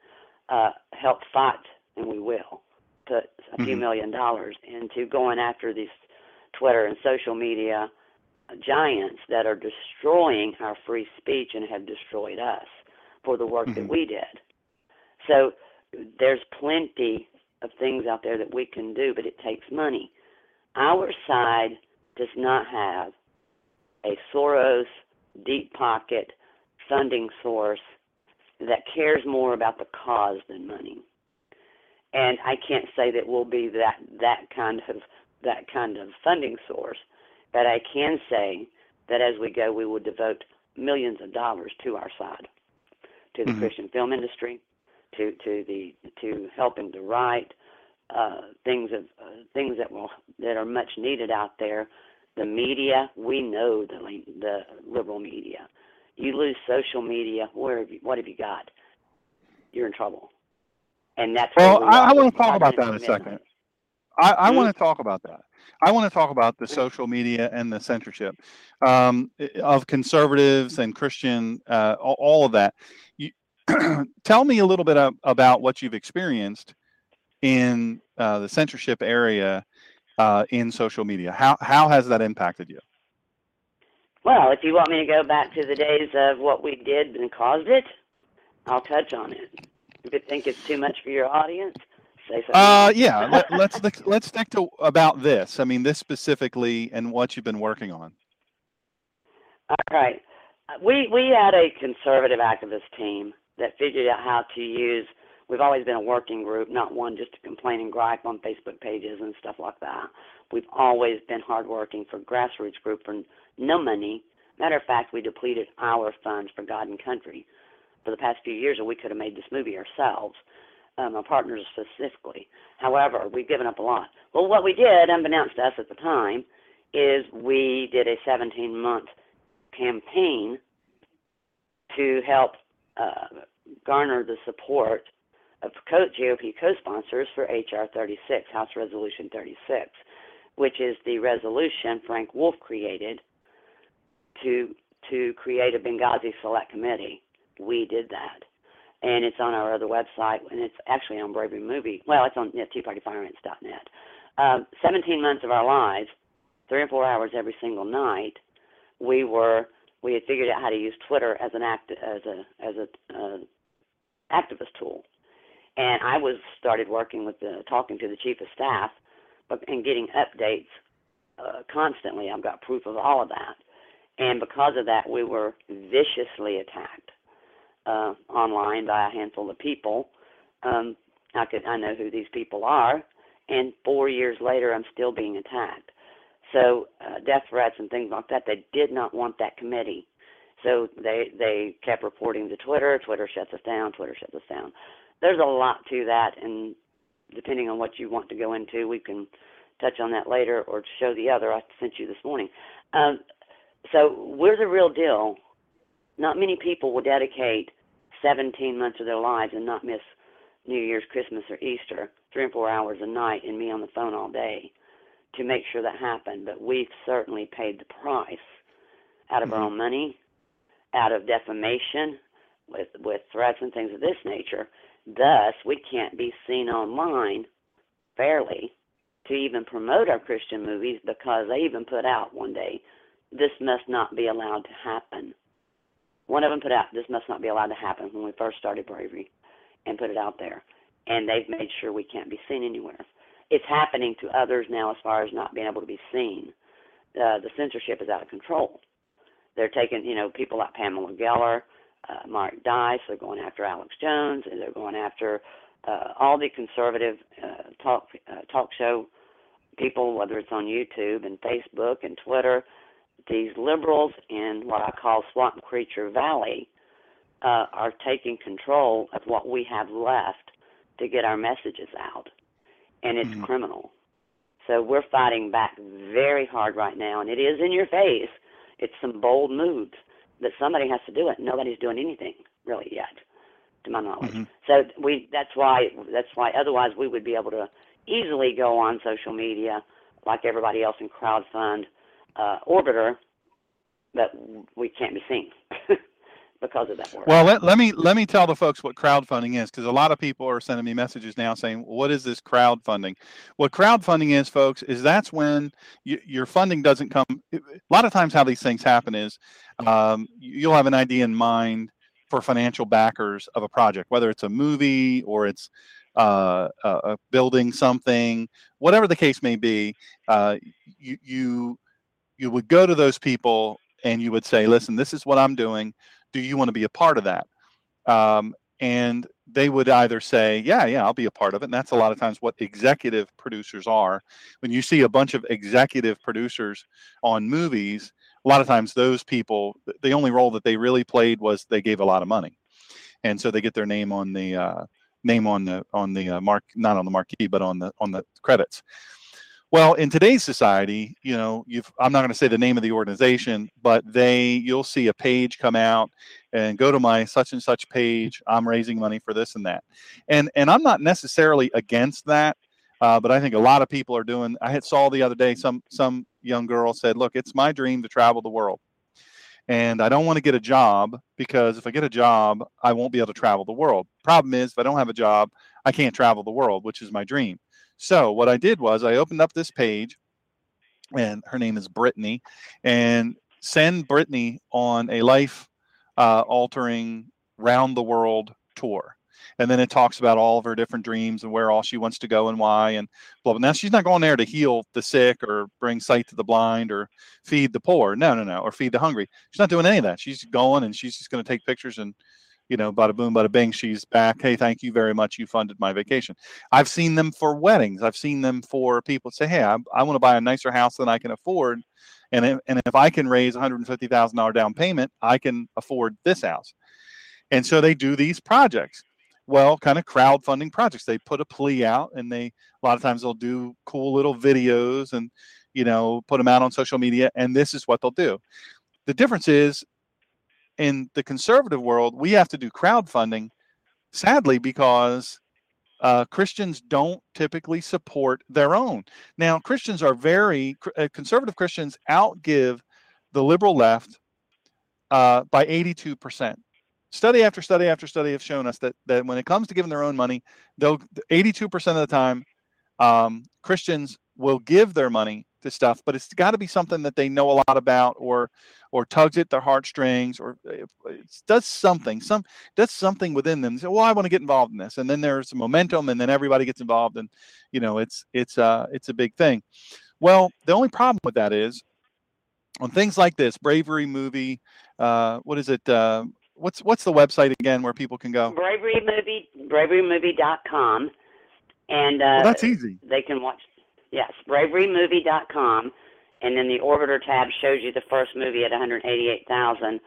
Uh, help fight, and we will put a few Mhm. million dollars into going after these Twitter and social media giants that are destroying our free speech and have destroyed us for the work that Mhm. we did. So there's plenty of things out there that we can do, but it takes money. Our side does not have a Soros deep pocket funding source that cares more about the cause than money. And I can't say that we'll be that that kind of that kind of funding source, but I can say that as we go, we will devote millions of dollars to our side, to the Mhm. Christian film industry, to to the to helping to write uh, things of uh, things that will that are much needed out there. The media, we know the the liberal media. You lose social media, where have you, what have you got? You're in trouble, and that's Well, we I- I wanna talk about that in a second. I, I Mhm. want to talk about that. I want to talk about the social media and the censorship um, of conservatives and Christian, uh, all, all of that. You, tell me a little bit of, about what you've experienced in uh, the censorship area uh, in social media. How how has that impacted you? Well, if you want me to go back to the days of what we did and caused it, I'll touch on it. If you think it's too much for your audience, say something. Uh, yeah, let, let's let's let's stick to about this. I mean, this specifically and what you've been working on. All right. We we had a conservative activist team that figured out how to use. We've always been a working group, not one just to complain and gripe on Facebook pages and stuff like that. We've always been hardworking for grassroots group for no money. Matter of fact, we depleted our funds for God and country for the past few years, or we could have made this movie ourselves. Um, our partners specifically. However, we've given up a lot. Well, what we did, unbeknownst to us at the time, is we did a 17 month campaign to help uh, garner the support of co- GOP co-sponsors for HR 36, House Resolution 36, which is the resolution Frank Wolf created to to create a Benghazi Select Committee. We did that, and it's on our other website, and it's actually on Bravery Movie. Well, it's on yeah. Uh, 17 months of our lives, three or four hours every single night, we were we had figured out how to use Twitter as an act as a as a uh, activist tool, and I was started working with the talking to the chief of staff, but and getting updates uh, constantly. I've got proof of all of that, and because of that, we were viciously attacked uh, online by a handful of people. Um, I could I know who these people are, and four years later, I'm still being attacked. So uh, death threats and things like that. They did not want that committee, so they they kept reporting to Twitter. Twitter shuts us down. Twitter shuts us down. There's a lot to that, and depending on what you want to go into, we can touch on that later or show the other I sent you this morning. Um, so we're the real deal. Not many people will dedicate 17 months of their lives and not miss New Year's, Christmas, or Easter, three and four hours a night, and me on the phone all day to make sure that happened. But we've certainly paid the price out of our Mhm. own money, out of defamation, with with threats and things of this nature. Thus, we can't be seen online fairly to even promote our Christian movies because they even put out one day, this must not be allowed to happen. One of them put out, this must not be allowed to happen when we first started Bravery and put it out there. And they've made sure we can't be seen anywhere. It's happening to others now as far as not being able to be seen. Uh, the censorship is out of control. They're taking, you know, people like Pamela Geller, uh, Mark Dice, they're going after Alex Jones, and they're going after uh, all the conservative uh, talk uh, talk show people, whether it's on YouTube and Facebook and Twitter. These liberals in what I call Swamp Creature Valley uh, are taking control of what we have left to get our messages out, and it's Mhm. criminal. So we're fighting back very hard right now, and it is in your face. It's some bold moves that somebody has to do it. Nobody's doing anything really yet, to my knowledge. Mhm. So we that's why that's why otherwise we would be able to easily go on social media like everybody else and crowdfund uh, Orbiter, but we can't be seen because of that work. Well, let, let me let me tell the folks what crowdfunding is because a lot of people are sending me messages now saying, "What is this crowdfunding?" What crowdfunding is, folks, is that's when you, your funding doesn't come. A lot of times, how these things happen is um, you'll have an idea in mind for financial backers of a project, whether it's a movie or it's uh, uh, building something, whatever the case may be. Uh, you you you would go to those people and you would say, "Listen, this is what I'm doing." Do you want to be a part of that? Um, and they would either say yeah yeah i'll be a part of it. And that's a lot of times what executive producers are. When you see a bunch of executive producers on movies a lot of times those people the only role that they really played was they gave a lot of money. And so they get their name on the uh, name on the on the uh, mark not on the marquee but on the on the credits well, in today's society, you know, you've I'm not going to say the name of the organization, but they you'll see a page come out and go to my such and such page. I'm raising money for this and that, and and I'm not necessarily against that, uh, but I think a lot of people are doing. I had saw the other day some some young girl said, "Look, it's my dream to travel the world." And I don't want to get a job because if I get a job, I won't be able to travel the world. Problem is, if I don't have a job, I can't travel the world, which is my dream. So what I did was I opened up this page, and her name is Brittany, and send Brittany on a life uh, altering round the world tour. And then it talks about all of her different dreams and where all she wants to go and why and blah blah. Now she's not going there to heal the sick or bring sight to the blind or feed the poor. No, no, no, or feed the hungry. She's not doing any of that. She's going and she's just going to take pictures and you know, bada boom, bada bing, she's back. Hey, thank you very much. You funded my vacation. I've seen them for weddings. I've seen them for people say, hey, I, I want to buy a nicer house than I can afford. And if, and if I can raise $150,000 down payment, I can afford this house. And so they do these projects. Well, kind of crowdfunding projects. They put a plea out and they, a lot of times they'll do cool little videos and, you know, put them out on social media. And this is what they'll do. The difference is in the conservative world, we have to do crowdfunding, sadly, because uh, Christians don't typically support their own. Now, Christians are very uh, conservative. Christians outgive the liberal left uh, by 82%. Study after study after study have shown us that that when it comes to giving their own money, they'll 82% of the time um, Christians will give their money to stuff, but it's got to be something that they know a lot about, or or tugs at their heartstrings, or uh, does something, some does something within them. They Say, well, I want to get involved in this, and then there's momentum, and then everybody gets involved, and you know, it's it's uh it's a big thing. Well, the only problem with that is on things like this, bravery movie. Uh, what is it? Uh, what's what's the website again where people can go? Bravery movie, braverymovie.com, and uh, well, that's easy. They can watch Yes, braverymovie.com, and then the Orbiter tab shows you the first movie at 188,000.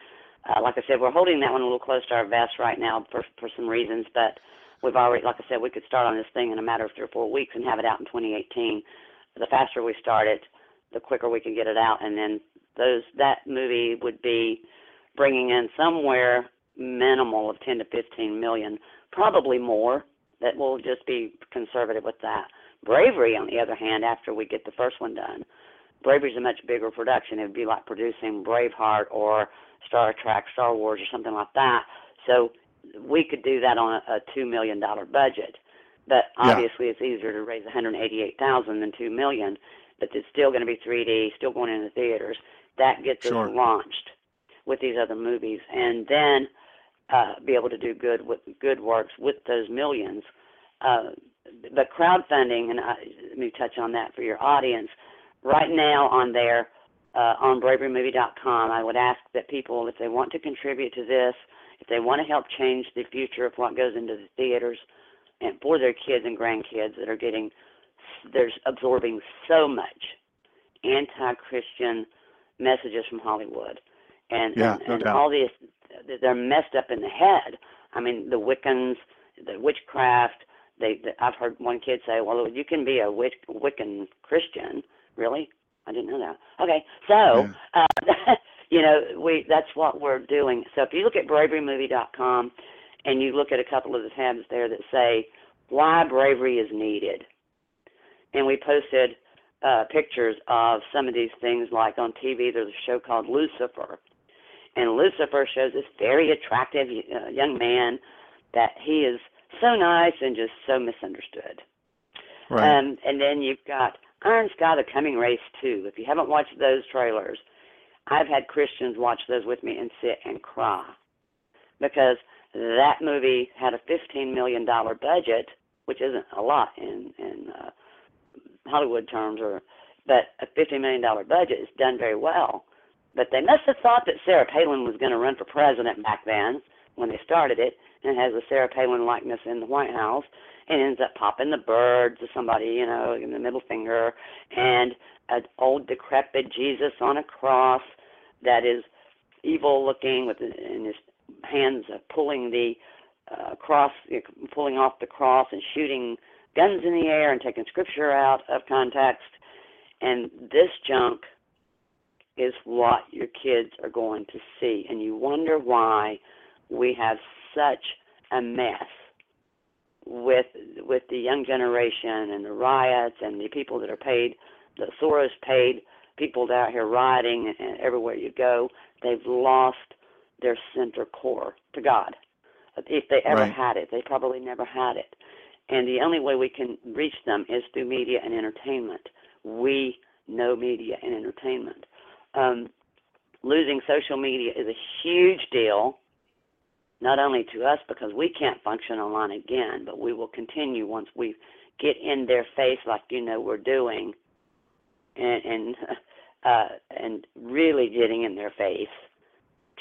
Uh, like I said, we're holding that one a little close to our vest right now for for some reasons, but we've already, like I said, we could start on this thing in a matter of three or four weeks and have it out in 2018. The faster we start it, the quicker we can get it out, and then those that movie would be bringing in somewhere minimal of 10 to 15 million, probably more. That we'll just be conservative with that. Bravery, on the other hand, after we get the first one done, Bravery is a much bigger production. It would be like producing Braveheart or Star Trek, Star Wars, or something like that. So we could do that on a, a two million dollar budget. But obviously, yeah. it's easier to raise 188,000 than two million. But it's still going to be 3D, still going into theaters. That gets sure. us launched with these other movies, and then uh, be able to do good with good works with those millions. Uh, but crowdfunding, and I, let me touch on that for your audience. Right now on there, uh, on braverymovie.com, I would ask that people, if they want to contribute to this, if they want to help change the future of what goes into the theaters, and for their kids and grandkids that are getting, there's absorbing so much anti-Christian messages from Hollywood, and yeah, and, no and all these, they're messed up in the head. I mean, the Wiccans, the witchcraft they, they I've heard one kid say, "Well, you can be a Wic- Wiccan Christian." Really? I didn't know that. Okay, so uh, you know, we that's what we're doing. So if you look at braverymovie.com and you look at a couple of the tabs there that say why bravery is needed, and we posted uh, pictures of some of these things, like on TV. There's a show called Lucifer, and Lucifer shows this very attractive uh, young man that he is so nice and just so misunderstood. Right. Um, and then you've got Iron Sky: The Coming Race too. If you haven't watched those trailers, I've had Christians watch those with me and sit and cry because that movie had a fifteen million dollar budget, which isn't a lot in in uh, Hollywood terms, or but a fifteen million dollar budget is done very well. But they must have thought that Sarah Palin was going to run for president back then when they started it, and has a Sarah Palin likeness in the White House, and ends up popping the bird to somebody, you know, in the middle finger, and an old decrepit Jesus on a cross that is evil looking with in his hands pulling the uh, cross, pulling off the cross and shooting guns in the air and taking scripture out of context. And this junk is what your kids are going to see. And you wonder why we have such a mess with with the young generation and the riots and the people that are paid, the Soros paid people out here rioting and everywhere you go. They've lost their center core to God. If they ever Right. had it, they probably never had it. And the only way we can reach them is through media and entertainment. We know media and entertainment. Um, losing social media is a huge deal, not only to us because we can't function online again, but we will continue once we get in their face like you know we're doing, and and uh, and really getting in their face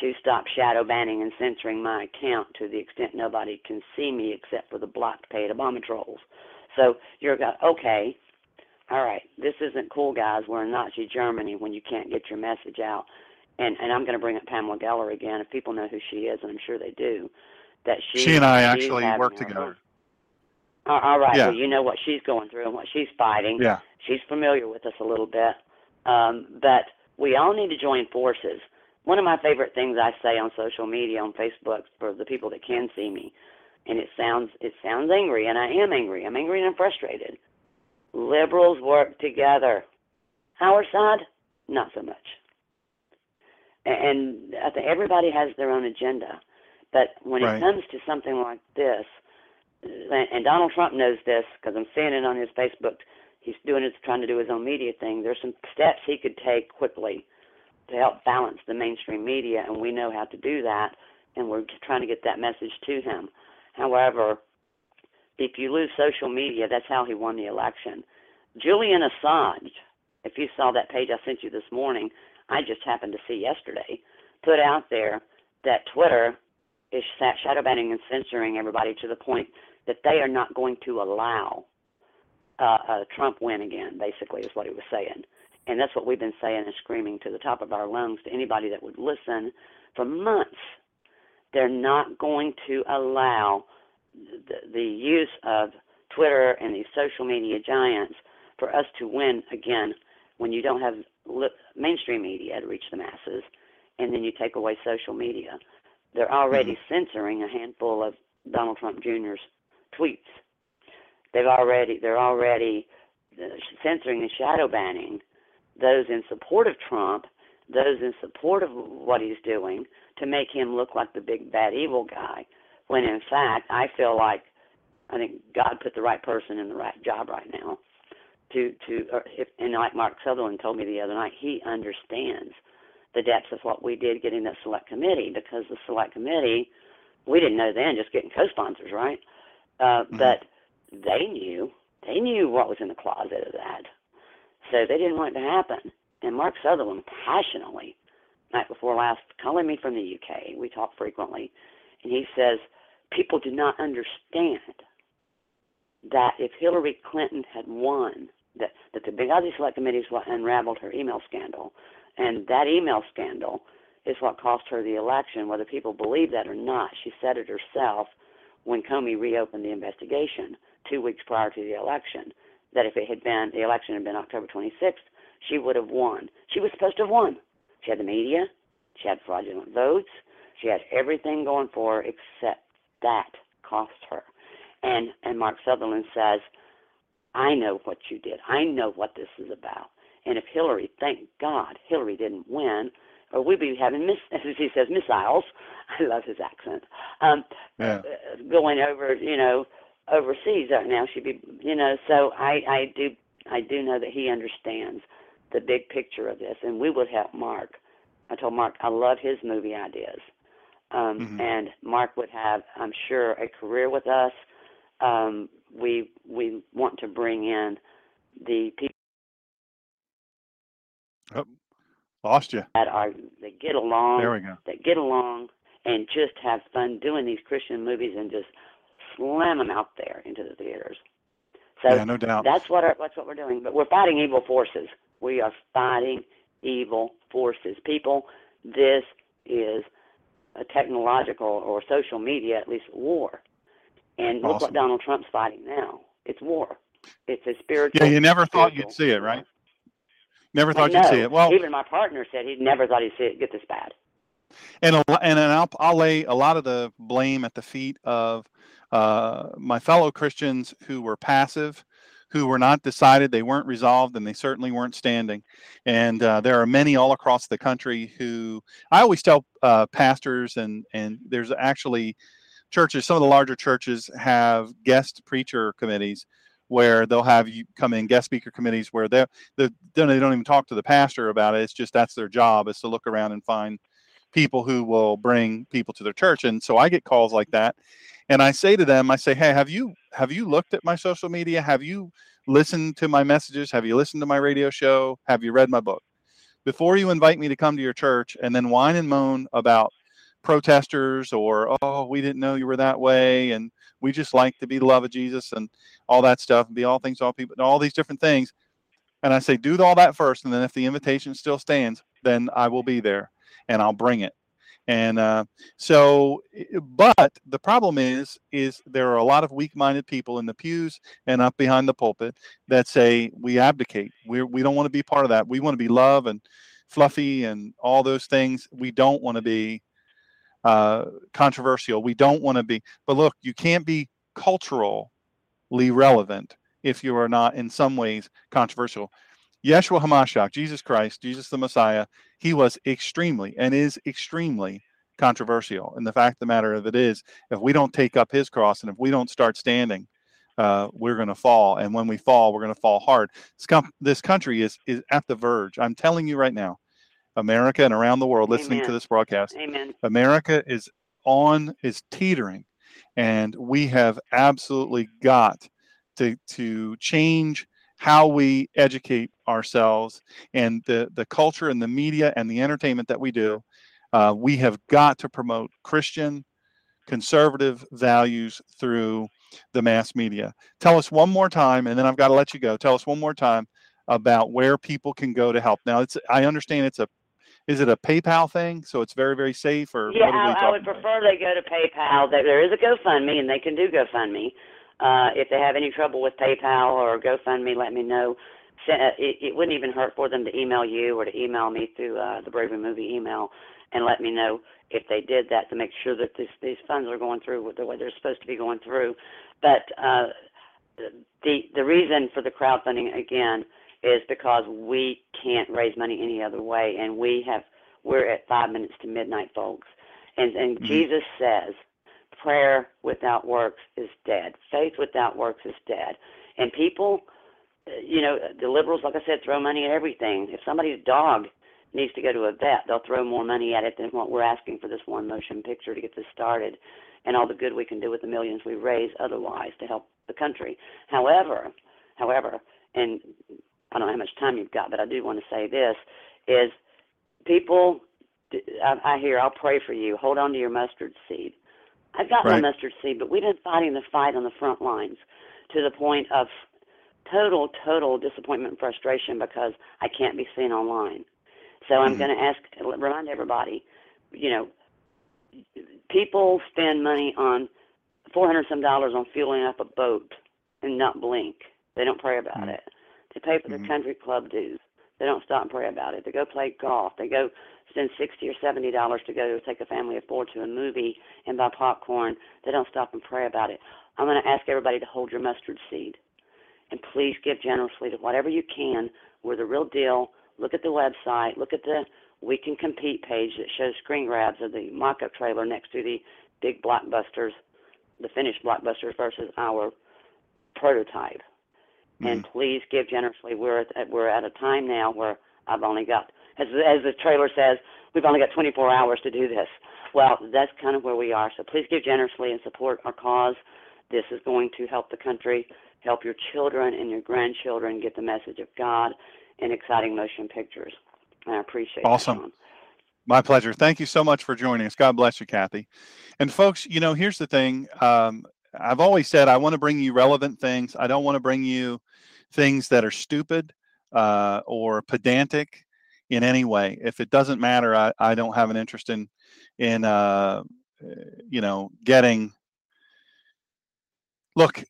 to stop shadow banning and censoring my account to the extent nobody can see me except for the blocked paid Obama trolls. So you're go, okay, all right, this isn't cool, guys. We're in Nazi Germany when you can't get your message out. And and I'm going to bring up Pamela Geller again. If people know who she is, and I'm sure they do, that she She and I actually work together. all right, Yeah. well, you know what she's going through and what she's fighting Yeah. she's familiar with us a little bit. Um, but we all need to join forces. One of my favorite things I say on social media, on Facebook, for the people that can see me, and it sounds it sounds angry, and I am angry. I'm angry and I'm frustrated. Liberals work together. Our side, not so much. And I think everybody has their own agenda. But when Right. it comes to something like this, and Donald Trump knows this because I'm seeing it on his Facebook. He's doing it, trying to do his own media thing. There's some steps he could take quickly to help balance the mainstream media, and we know how to do that, and we're trying to get that message to him. However, if you lose social media, that's how he won the election. Julian Assange, if you saw that page I sent you this morning, I just happened to see yesterday, put out there that Twitter is shadow banning and censoring everybody to the point that they are not going to allow uh, uh, Trump win again. Basically, is what he was saying, and that's what we've been saying and screaming to the top of our lungs to anybody that would listen for months. They're not going to allow the, the use of Twitter and these social media giants for us to win again when you don't have li- mainstream media to reach the masses, and then you take away social media. They're already censoring a handful of Donald Trump Jr.'s tweets. They've already they're already uh, censoring and shadow banning those in support of Trump, those in support of what he's doing to make him look like the big bad evil guy. When in fact, I feel like I think God put the right person in the right job right now. To to or if, and like Mark Sutherland told me the other night, he understands the depths of what we did getting that select committee because the select committee we didn't know then just getting co-sponsors right? Uh, Mhm. but they knew they knew what was in the closet of that. So they didn't want it to happen. And mark sutherland passionately night before last calling me from the uk we talk frequently. And he says people do not understand that if hillary clinton had won that, that the Benghazi Select Committee is what unraveled her email scandal, and that email scandal is what cost her the election, whether people believe that or not. She said it herself when Comey reopened the investigation. two weeks prior to the election that if it had been the election had been October 26th, she would have won. She was supposed to have won. She had the media, she had fraudulent votes, she had everything going for her except that cost her. And and Mark Sutherland says, I know what you did. I know what this is about. And if Hillary, thank God, Hillary didn't win, or we'd be having miss, as he says, missiles. I love his accent. Um, Yeah. uh, going over, you know, overseas right now. She'd be, you know. So I, I do, I do know that he understands the big picture of this, and we would help Mark. I told Mark I love his movie ideas, um, Mhm. and Mark would have, I'm sure, a career with us. Um, we we want to bring in the people oh, Lost you. that are that get along. There we go. that get along and just have fun doing these Christian movies and just slam them out there into the theaters. So yeah, no doubt. that's what our, that's what we're doing. But we're fighting evil forces. We are fighting evil forces. People, this is a technological or social media, at least war. And look what Donald Trump's fighting now. It's war. It's a spiritual. Yeah, you never thought you'd see it, right? Never thought you'd see it. Well, even my partner said he never thought he'd see it get this bad. and a, and I'll, I'll lay a lot of the blame at the feet of uh, my fellow Christians who were passive, who were not decided, they weren't resolved, and they certainly weren't standing. And uh, there are many all across the country who I always tell uh, pastors, and and there's actually churches. Some of the larger churches have guest preacher committees where they'll have you come in guest speaker committees where they they don't even talk to the pastor about it. It's just that's their job is to look around and find people who will bring people to their church. And so i get calls like that. And i say to them i say hey have you have you looked at my social media? Have you listened to my messages? Have you listened to my radio show? Have you read my book? Before you invite me to come to your church and then whine and moan about protesters or oh we didn't know you were that way and we just like to be the love of jesus and all that stuff and be all things all people and all these different things and i say do all that first and then if the invitation still stands then i will be there and I'll bring it. And uh, so, but the problem is, is there are a lot of weak-minded people in the pews and up behind the pulpit that say we abdicate. We we don't want to be part of that. We want to be love and fluffy and all those things. We don't want to be uh, controversial. We don't want to be. But look, you can't be culturally relevant if you are not in some ways controversial. Yeshua Hamashiach, Jesus Christ, Jesus the Messiah, he was extremely and is extremely controversial. And the fact of the matter of it is, if we don't take up his cross and if we don't start standing, uh, we're going to fall. And when we fall, we're going to fall hard. This, com- this country is is at the verge. I'm telling you right now, America and around the world, listening to this broadcast, Amen. America is on is teetering, and we have absolutely got to to change how we educate ourselves and the the culture and the media and the entertainment that we do. Uh, we have got to promote Christian conservative values through the mass media. Tell us one more time, and then I've got to let you go. Tell us one more time about where people can go to help. Now, it's I understand it's a is it a PayPal thing? So it's very very safe, or Yeah, what are we I, I would about? prefer they go to PayPal. There, there is a GoFundMe, and they can do GoFundMe. Uh, if they have any trouble with PayPal or GoFundMe, let me know. Uh, It, it wouldn't even hurt for them to email you or to email me through uh, the Bravery Movie email and let me know if they did that to make sure that this, these funds are going through the way they're supposed to be going through. But uh, the the reason for the crowdfunding again is because we can't raise money any other way, and we have we're at five minutes to midnight, folks. And and Mhm. Jesus says, prayer without works is dead. Faith without works is dead. And people, you know, the liberals, like I said, throw money at everything. If somebody's dog needs to go to a vet, they'll throw more money at it than what we're asking for this one motion picture to get this started, and all the good we can do with the millions we raise otherwise to help the country. However, however, and I don't know how much time you've got, but I do want to say this: is people. I, I hear, I'll pray for you. Hold on to your mustard seed. I've got Right. my mustard seed, but we've been fighting the fight on the front lines to the point of total, total disappointment and frustration because I can't be seen online. So I'm Mhm. going to ask, remind everybody, you know, people spend money on four hundred some dollars on fueling up a boat and not blink. They don't pray about Mm-hmm. it. They pay for Mhm. country club dues. They don't stop and pray about it. They go play golf. They go spend sixty or seventy dollars to go take a family of four to a movie and buy popcorn. They don't stop and pray about it. I'm going to ask everybody to hold your mustard seed, and please give generously to whatever you can. We're the real deal. Look at the website. Look at the We Can Compete page that shows screen grabs of the mock-up trailer next to the big blockbusters, the finished blockbusters versus our prototype and please give generously. We're at, we're at a time now where I've only got, as as the trailer says, we've only got 24 hours to do this. Well, that's kind of where we are. So please give generously and support our cause. This is going to help the country, help your children and your grandchildren get the message of God in exciting motion pictures. And I appreciate it. Awesome. that. My pleasure. Thank you so much for joining us. God bless you, Kathy. And folks, you know, here's the thing. Um, I've always said I want to bring you relevant things. I don't want to bring you things that are stupid uh, or pedantic in any way. If it doesn't matter, I, I don't have an interest in in uh, you know getting. Look,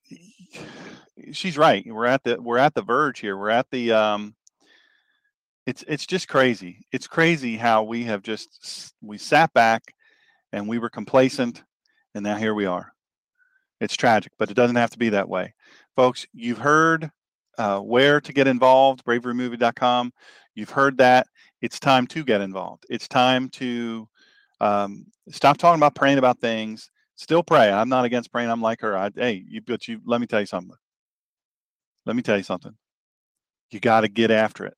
she's right. We're at the we're at the verge here. We're at the um, it's it's just crazy. It's crazy how we have just we sat back and we were complacent and now here we are. It's tragic, but it doesn't have to be that way. Folks, you've heard uh, where to get involved, braverymovie.com. You've heard that. It's time to get involved. It's time to um, stop talking about praying about things. Still pray. I'm not against praying. I'm like her. I, hey, you, but you, let me tell you something. Let me tell you something. You got to get after it.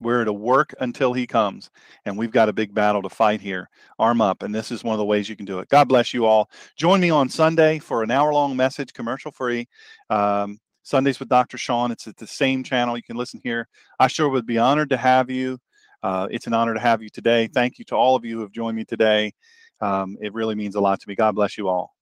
We're to work until he comes, and we've got a big battle to fight here. Arm up, and this is one of the ways you can do it. God bless you all. Join me on Sunday for an hour long message, commercial free. Um, Sundays with Dr. Sean. It's at the same channel. You can listen here. I sure would be honored to have you. Uh, it's an honor to have you today. Thank you to all of you who have joined me today. Um, it really means a lot to me. God bless you all.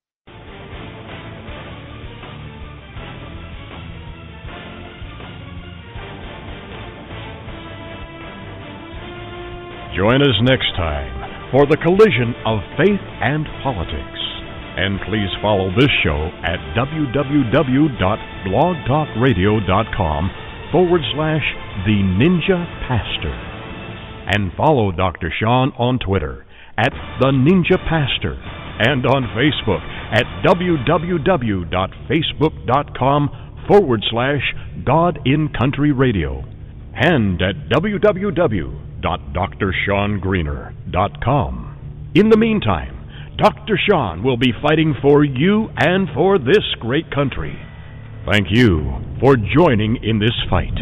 Join us next time for the collision of faith and politics. And please follow this show at www.blogtalkradio.com forward slash The Ninja Pastor. And follow Dr. Sean on Twitter at The Ninja Pastor and on Facebook at www.facebook.com forward slash God and Country Radio and at www.drseangreener.com. In the meantime, Dr. Sean will be fighting for you and for this great country. Thank you for joining in this fight.